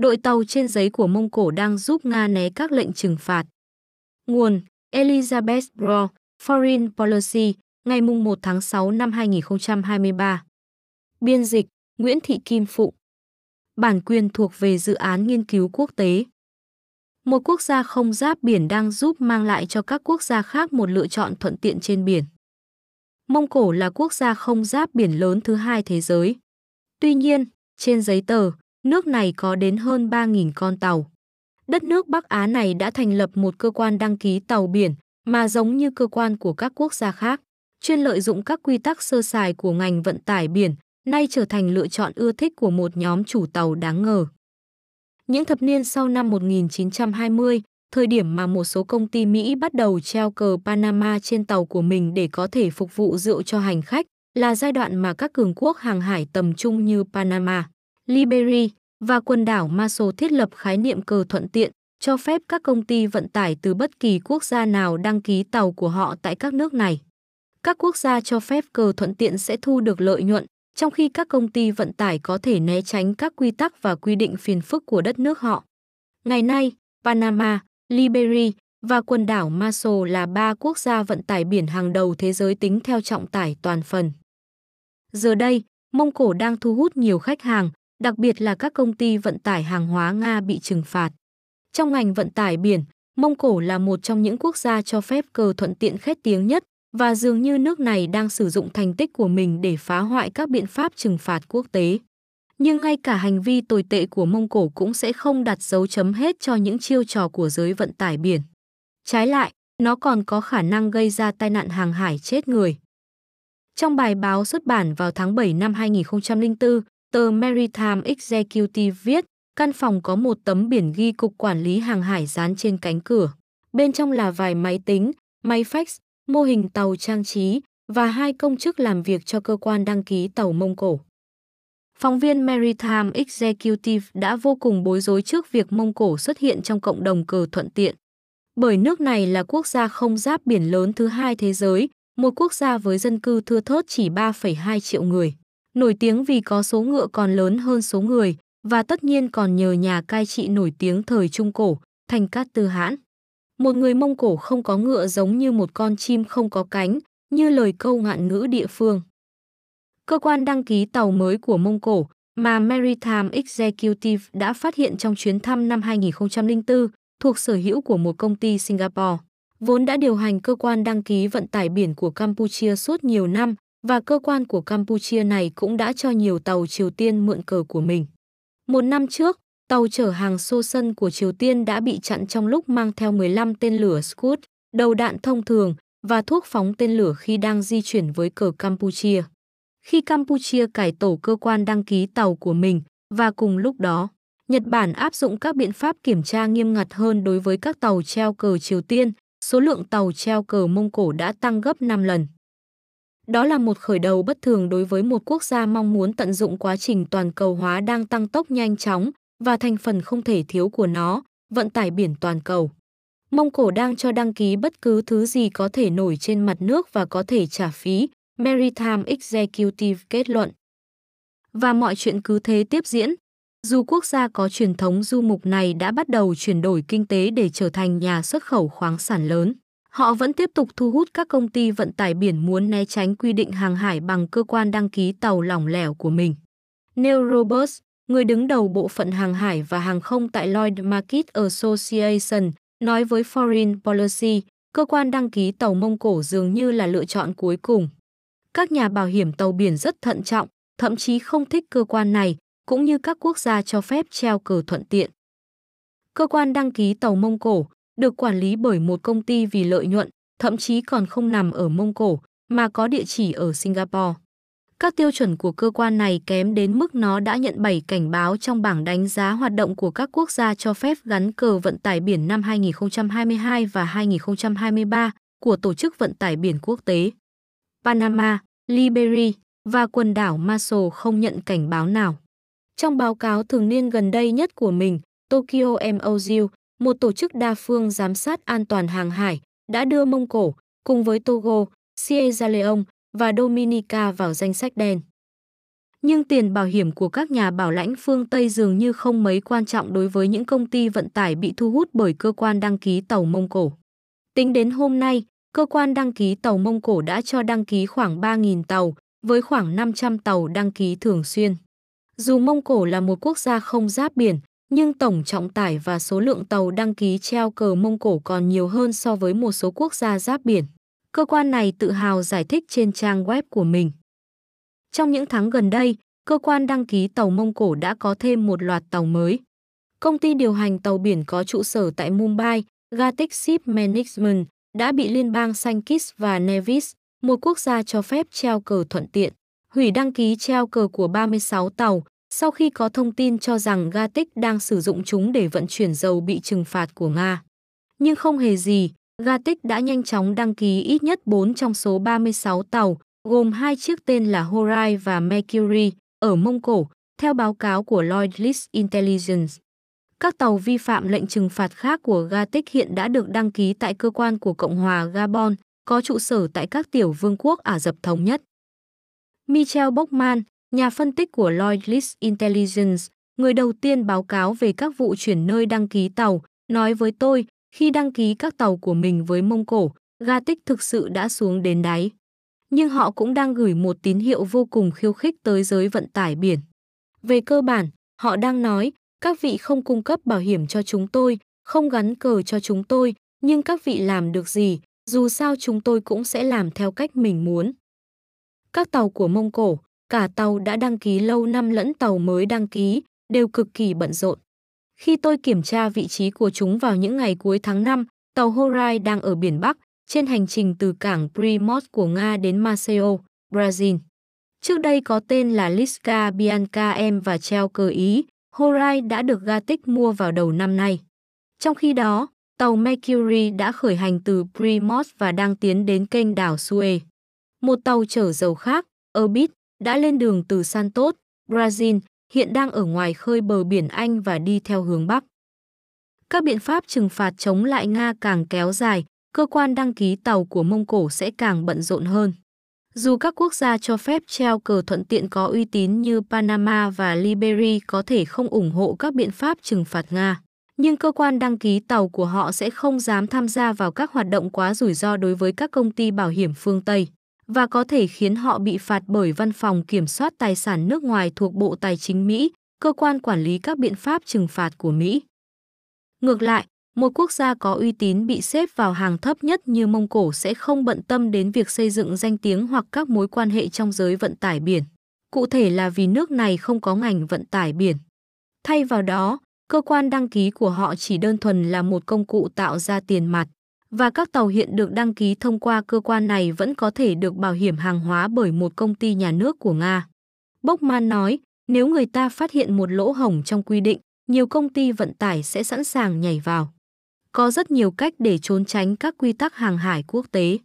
đội tàu trên giấy của Mông Cổ đang giúp Nga né các lệnh trừng phạt. Nguồn Elizabeth Bro, Foreign Policy, ngày 1 tháng 6 năm 2023. Biên dịch Nguyễn Thị Kim Phụ. Bản quyền thuộc về dự án nghiên cứu quốc tế. Một quốc gia không giáp biển đang giúp mang lại cho các quốc gia khác một lựa chọn thuận tiện trên biển. Mông Cổ là quốc gia không giáp biển lớn thứ hai thế giới. Tuy nhiên, trên giấy tờ, nước này có đến hơn 3.000 con tàu. Đất nước Bắc Á này đã thành lập một cơ quan đăng ký tàu biển mà giống như cơ quan của các quốc gia khác, chuyên lợi dụng các quy tắc sơ sài của ngành vận tải biển, nay trở thành lựa chọn ưa thích của một nhóm chủ tàu đáng ngờ. Những thập niên sau năm 1920, thời điểm mà một số công ty Mỹ bắt đầu treo cờ Panama trên tàu của mình để có thể phục vụ rượu cho hành khách, là giai đoạn mà các cường quốc hàng hải tầm trung như Panama, Liberia và quần đảo Marshall thiết lập khái niệm cờ thuận tiện, cho phép các công ty vận tải từ bất kỳ quốc gia nào đăng ký tàu của họ tại các nước này. Các quốc gia cho phép cờ thuận tiện sẽ thu được lợi nhuận, trong khi các công ty vận tải có thể né tránh các quy tắc và quy định phiền phức của đất nước họ. Ngày nay, Panama, Liberia và quần đảo Marshall là ba quốc gia vận tải biển hàng đầu thế giới tính theo trọng tải toàn phần. Giờ đây, Mông Cổ đang thu hút nhiều khách hàng, đặc biệt là các công ty vận tải hàng hóa Nga bị trừng phạt. Trong ngành vận tải biển, Mông Cổ là một trong những quốc gia cho phép cờ thuận tiện khét tiếng nhất và dường như nước này đang sử dụng thành tích của mình để phá hoại các biện pháp trừng phạt quốc tế. Nhưng ngay cả hành vi tồi tệ của Mông Cổ cũng sẽ không đặt dấu chấm hết cho những chiêu trò của giới vận tải biển. Trái lại, nó còn có khả năng gây ra tai nạn hàng hải chết người. Trong bài báo xuất bản vào tháng 7 năm 2004, tờ Maritime Executive viết, căn phòng có một tấm biển ghi Cục Quản lý Hàng hải dán trên cánh cửa. Bên trong là vài máy tính, máy fax, mô hình tàu trang trí và hai công chức làm việc cho cơ quan đăng ký tàu Mông Cổ. Phóng viên Maritime Executive đã vô cùng bối rối trước việc Mông Cổ xuất hiện trong cộng đồng cờ thuận tiện. Bởi nước này là quốc gia không giáp biển lớn thứ hai thế giới, một quốc gia với dân cư thưa thớt chỉ 3,2 triệu người. Nổi tiếng vì có số ngựa còn lớn hơn số người, và tất nhiên còn nhờ nhà cai trị nổi tiếng thời Trung Cổ, Thành Cát Tư Hãn. Một người Mông Cổ không có ngựa giống như một con chim không có cánh, như lời câu ngạn ngữ địa phương. Cơ quan đăng ký tàu mới của Mông Cổ mà Maritime Executive đã phát hiện trong chuyến thăm năm 2004 thuộc sở hữu của một công ty Singapore, vốn đã điều hành cơ quan đăng ký vận tải biển của Campuchia suốt nhiều năm và cơ quan của Campuchia này cũng đã cho nhiều tàu Triều Tiên mượn cờ của mình. Một năm trước, tàu chở hàng xô sân của Triều Tiên đã bị chặn trong lúc mang theo 15 tên lửa Scud, đầu đạn thông thường và thuốc phóng tên lửa khi đang di chuyển với cờ Campuchia. Khi Campuchia cải tổ cơ quan đăng ký tàu của mình và cùng lúc đó, Nhật Bản áp dụng các biện pháp kiểm tra nghiêm ngặt hơn đối với các tàu treo cờ Triều Tiên, số lượng tàu treo cờ Mông Cổ đã tăng gấp 5 lần. Đó là một khởi đầu bất thường đối với một quốc gia mong muốn tận dụng quá trình toàn cầu hóa đang tăng tốc nhanh chóng và thành phần không thể thiếu của nó, vận tải biển toàn cầu. Mông Cổ đang cho đăng ký bất cứ thứ gì có thể nổi trên mặt nước và có thể trả phí, Maritime Executive kết luận. Và mọi chuyện cứ thế tiếp diễn. Dù quốc gia có truyền thống du mục này đã bắt đầu chuyển đổi kinh tế để trở thành nhà xuất khẩu khoáng sản lớn, họ vẫn tiếp tục thu hút các công ty vận tải biển muốn né tránh quy định hàng hải bằng cơ quan đăng ký tàu lỏng lẻo của mình. Neil Roberts, người đứng đầu bộ phận hàng hải và hàng không tại Lloyd Market Association, nói với Foreign Policy, cơ quan đăng ký tàu Mông Cổ dường như là lựa chọn cuối cùng. Các nhà bảo hiểm tàu biển rất thận trọng, thậm chí không thích cơ quan này, cũng như các quốc gia cho phép treo cờ thuận tiện. Cơ quan đăng ký tàu Mông Cổ được quản lý bởi một công ty vì lợi nhuận, thậm chí còn không nằm ở Mông Cổ, mà có địa chỉ ở Singapore. Các tiêu chuẩn của cơ quan này kém đến mức nó đã nhận 7 cảnh báo trong bảng đánh giá hoạt động của các quốc gia cho phép gắn cờ vận tải biển năm 2022 và 2023 của Tổ chức Vận tải Biển Quốc tế. Panama, Liberia và quần đảo Marshall không nhận cảnh báo nào. Trong báo cáo thường niên gần đây nhất của mình, Tokyo MOU, một tổ chức đa phương giám sát an toàn hàng hải, đã đưa Mông Cổ cùng với Togo, Sierra Leone và Dominica vào danh sách đen. Nhưng tiền bảo hiểm của các nhà bảo lãnh phương Tây dường như không mấy quan trọng đối với những công ty vận tải bị thu hút bởi cơ quan đăng ký tàu Mông Cổ. Tính đến hôm nay, cơ quan đăng ký tàu Mông Cổ đã cho đăng ký khoảng 3.000 tàu, với khoảng 500 tàu đăng ký thường xuyên. Dù Mông Cổ là một quốc gia không giáp biển, nhưng tổng trọng tải và số lượng tàu đăng ký treo cờ Mông Cổ còn nhiều hơn so với một số quốc gia giáp biển. Cơ quan này tự hào giải thích trên trang web của mình. Trong những tháng gần đây, cơ quan đăng ký tàu Mông Cổ đã có thêm một loạt tàu mới. Công ty điều hành tàu biển có trụ sở tại Mumbai, Gatik Ship Management, đã bị liên bang Saint Kitts và Nevis, một quốc gia cho phép treo cờ thuận tiện, hủy đăng ký treo cờ của 36 tàu sau khi có thông tin cho rằng Gatic đang sử dụng chúng để vận chuyển dầu bị trừng phạt của Nga. Nhưng không hề gì, Gatic đã nhanh chóng đăng ký ít nhất 4 trong số 36 tàu, gồm hai chiếc tên là Horai và Mercury, ở Mông Cổ, theo báo cáo của Lloyd's Intelligence. Các tàu vi phạm lệnh trừng phạt khác của Gatic hiện đã được đăng ký tại cơ quan của Cộng hòa Gabon, có trụ sở tại các tiểu vương quốc Ả Rập Thống Nhất. Michel Bokman nhà phân tích của Lloyd's Intelligence, người đầu tiên báo cáo về các vụ chuyển nơi đăng ký tàu, nói với tôi, khi đăng ký các tàu của mình với Mông Cổ, ga tích thực sự đã xuống đến đáy. Nhưng họ cũng đang gửi một tín hiệu vô cùng khiêu khích tới giới vận tải biển. Về cơ bản, họ đang nói, các vị không cung cấp bảo hiểm cho chúng tôi, không gắn cờ cho chúng tôi, nhưng các vị làm được gì, dù sao chúng tôi cũng sẽ làm theo cách mình muốn. Các tàu của Mông Cổ, cả tàu đã đăng ký lâu năm lẫn tàu mới đăng ký, đều cực kỳ bận rộn. Khi tôi kiểm tra vị trí của chúng vào những ngày cuối tháng 5, tàu Horai đang ở biển Bắc, trên hành trình từ cảng Primos của Nga đến Maceo, Brazil. Trước đây có tên là Liska Bianca M và treo cờ Ý, Horai đã được Gatic mua vào đầu năm nay. Trong khi đó, tàu Mercury đã khởi hành từ Primos và đang tiến đến kênh đảo Suez. Một tàu chở dầu khác, Orbit, đã lên đường từ Santos, Brazil, hiện đang ở ngoài khơi bờ biển Anh và đi theo hướng Bắc. Các biện pháp trừng phạt chống lại Nga càng kéo dài, cơ quan đăng ký tàu của Mông Cổ sẽ càng bận rộn hơn. Dù các quốc gia cho phép treo cờ thuận tiện có uy tín như Panama và Liberia có thể không ủng hộ các biện pháp trừng phạt Nga, nhưng cơ quan đăng ký tàu của họ sẽ không dám tham gia vào các hoạt động quá rủi ro đối với các công ty bảo hiểm phương Tây và có thể khiến họ bị phạt bởi Văn phòng Kiểm soát Tài sản nước ngoài thuộc Bộ Tài chính Mỹ, cơ quan quản lý các biện pháp trừng phạt của Mỹ. Ngược lại, một quốc gia có uy tín bị xếp vào hàng thấp nhất như Mông Cổ sẽ không bận tâm đến việc xây dựng danh tiếng hoặc các mối quan hệ trong giới vận tải biển. Cụ thể là vì nước này không có ngành vận tải biển. Thay vào đó, cơ quan đăng ký của họ chỉ đơn thuần là một công cụ tạo ra tiền mặt và các tàu hiện được đăng ký thông qua cơ quan này vẫn có thể được bảo hiểm hàng hóa bởi một công ty nhà nước của Nga. Bokman nói, nếu người ta phát hiện một lỗ hổng trong quy định, nhiều công ty vận tải sẽ sẵn sàng nhảy vào. Có rất nhiều cách để trốn tránh các quy tắc hàng hải quốc tế.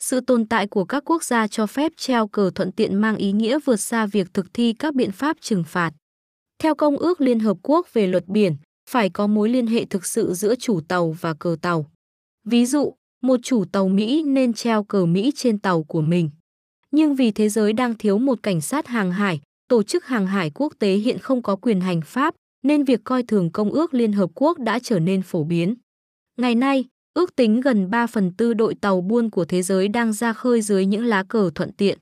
Sự tồn tại của các quốc gia cho phép treo cờ thuận tiện mang ý nghĩa vượt xa việc thực thi các biện pháp trừng phạt. Theo Công ước Liên Hợp Quốc về luật biển, phải có mối liên hệ thực sự giữa chủ tàu và cờ tàu. Ví dụ, một chủ tàu Mỹ nên treo cờ Mỹ trên tàu của mình. Nhưng vì thế giới đang thiếu một cảnh sát hàng hải, tổ chức hàng hải quốc tế hiện không có quyền hành pháp, nên việc coi thường Công ước Liên Hợp Quốc đã trở nên phổ biến. Ngày nay, ước tính gần 3 phần tư đội tàu buôn của thế giới đang ra khơi dưới những lá cờ thuận tiện.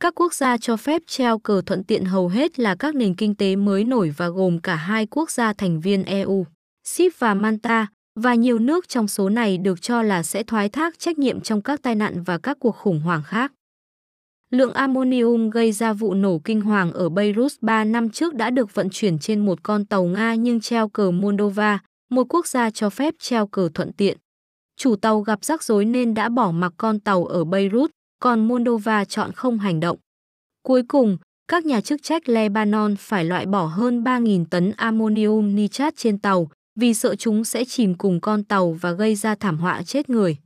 Các quốc gia cho phép treo cờ thuận tiện hầu hết là các nền kinh tế mới nổi và gồm cả hai quốc gia thành viên EU, Sip và Manta, và nhiều nước trong số này được cho là sẽ thoái thác trách nhiệm trong các tai nạn và các cuộc khủng hoảng khác. Lượng ammonium gây ra vụ nổ kinh hoàng ở Beirut 3 năm trước đã được vận chuyển trên một con tàu Nga nhưng treo cờ Moldova, một quốc gia cho phép treo cờ thuận tiện. Chủ tàu gặp rắc rối nên đã bỏ mặc con tàu ở Beirut, còn Moldova chọn không hành động. Cuối cùng, các nhà chức trách Lebanon phải loại bỏ hơn 3.000 tấn ammonium nitrat trên tàu vì sợ chúng sẽ chìm cùng con tàu và gây ra thảm họa chết người.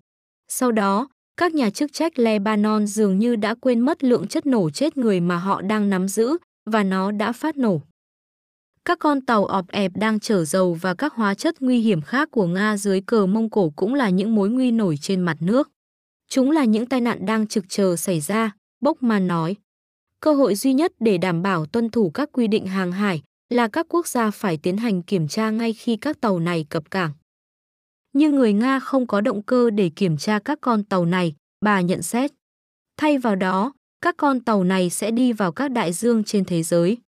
Sau đó, các nhà chức trách Lebanon dường như đã quên mất lượng chất nổ chết người mà họ đang nắm giữ và nó đã phát nổ. Các con tàu ọp ẹp đang chở dầu và các hóa chất nguy hiểm khác của Nga dưới cờ Mông Cổ cũng là những mối nguy nổi trên mặt nước. Chúng là những tai nạn đang trực chờ xảy ra, Bốc Man nói. Cơ hội duy nhất để đảm bảo tuân thủ các quy định hàng hải là các quốc gia phải tiến hành kiểm tra ngay khi các tàu này cập cảng. Nhưng người Nga không có động cơ để kiểm tra các con tàu này, bà nhận xét. Thay vào đó, các con tàu này sẽ đi vào các đại dương trên thế giới.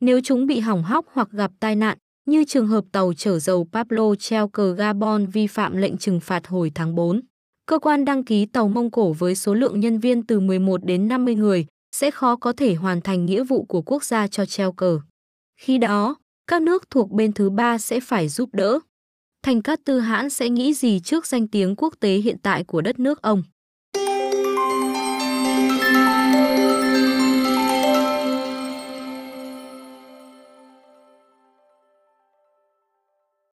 Nếu chúng bị hỏng hóc hoặc gặp tai nạn, như trường hợp tàu chở dầu Pablo treo cờ Gabon vi phạm lệnh trừng phạt hồi tháng 4. Cơ quan đăng ký tàu Mông Cổ với số lượng nhân viên từ 11 đến 50 người sẽ khó có thể hoàn thành nghĩa vụ của quốc gia cho treo cờ. Khi đó, các nước thuộc bên thứ ba sẽ phải giúp đỡ. Thành Cát Tư Hãn sẽ nghĩ gì trước danh tiếng quốc tế hiện tại của đất nước ông?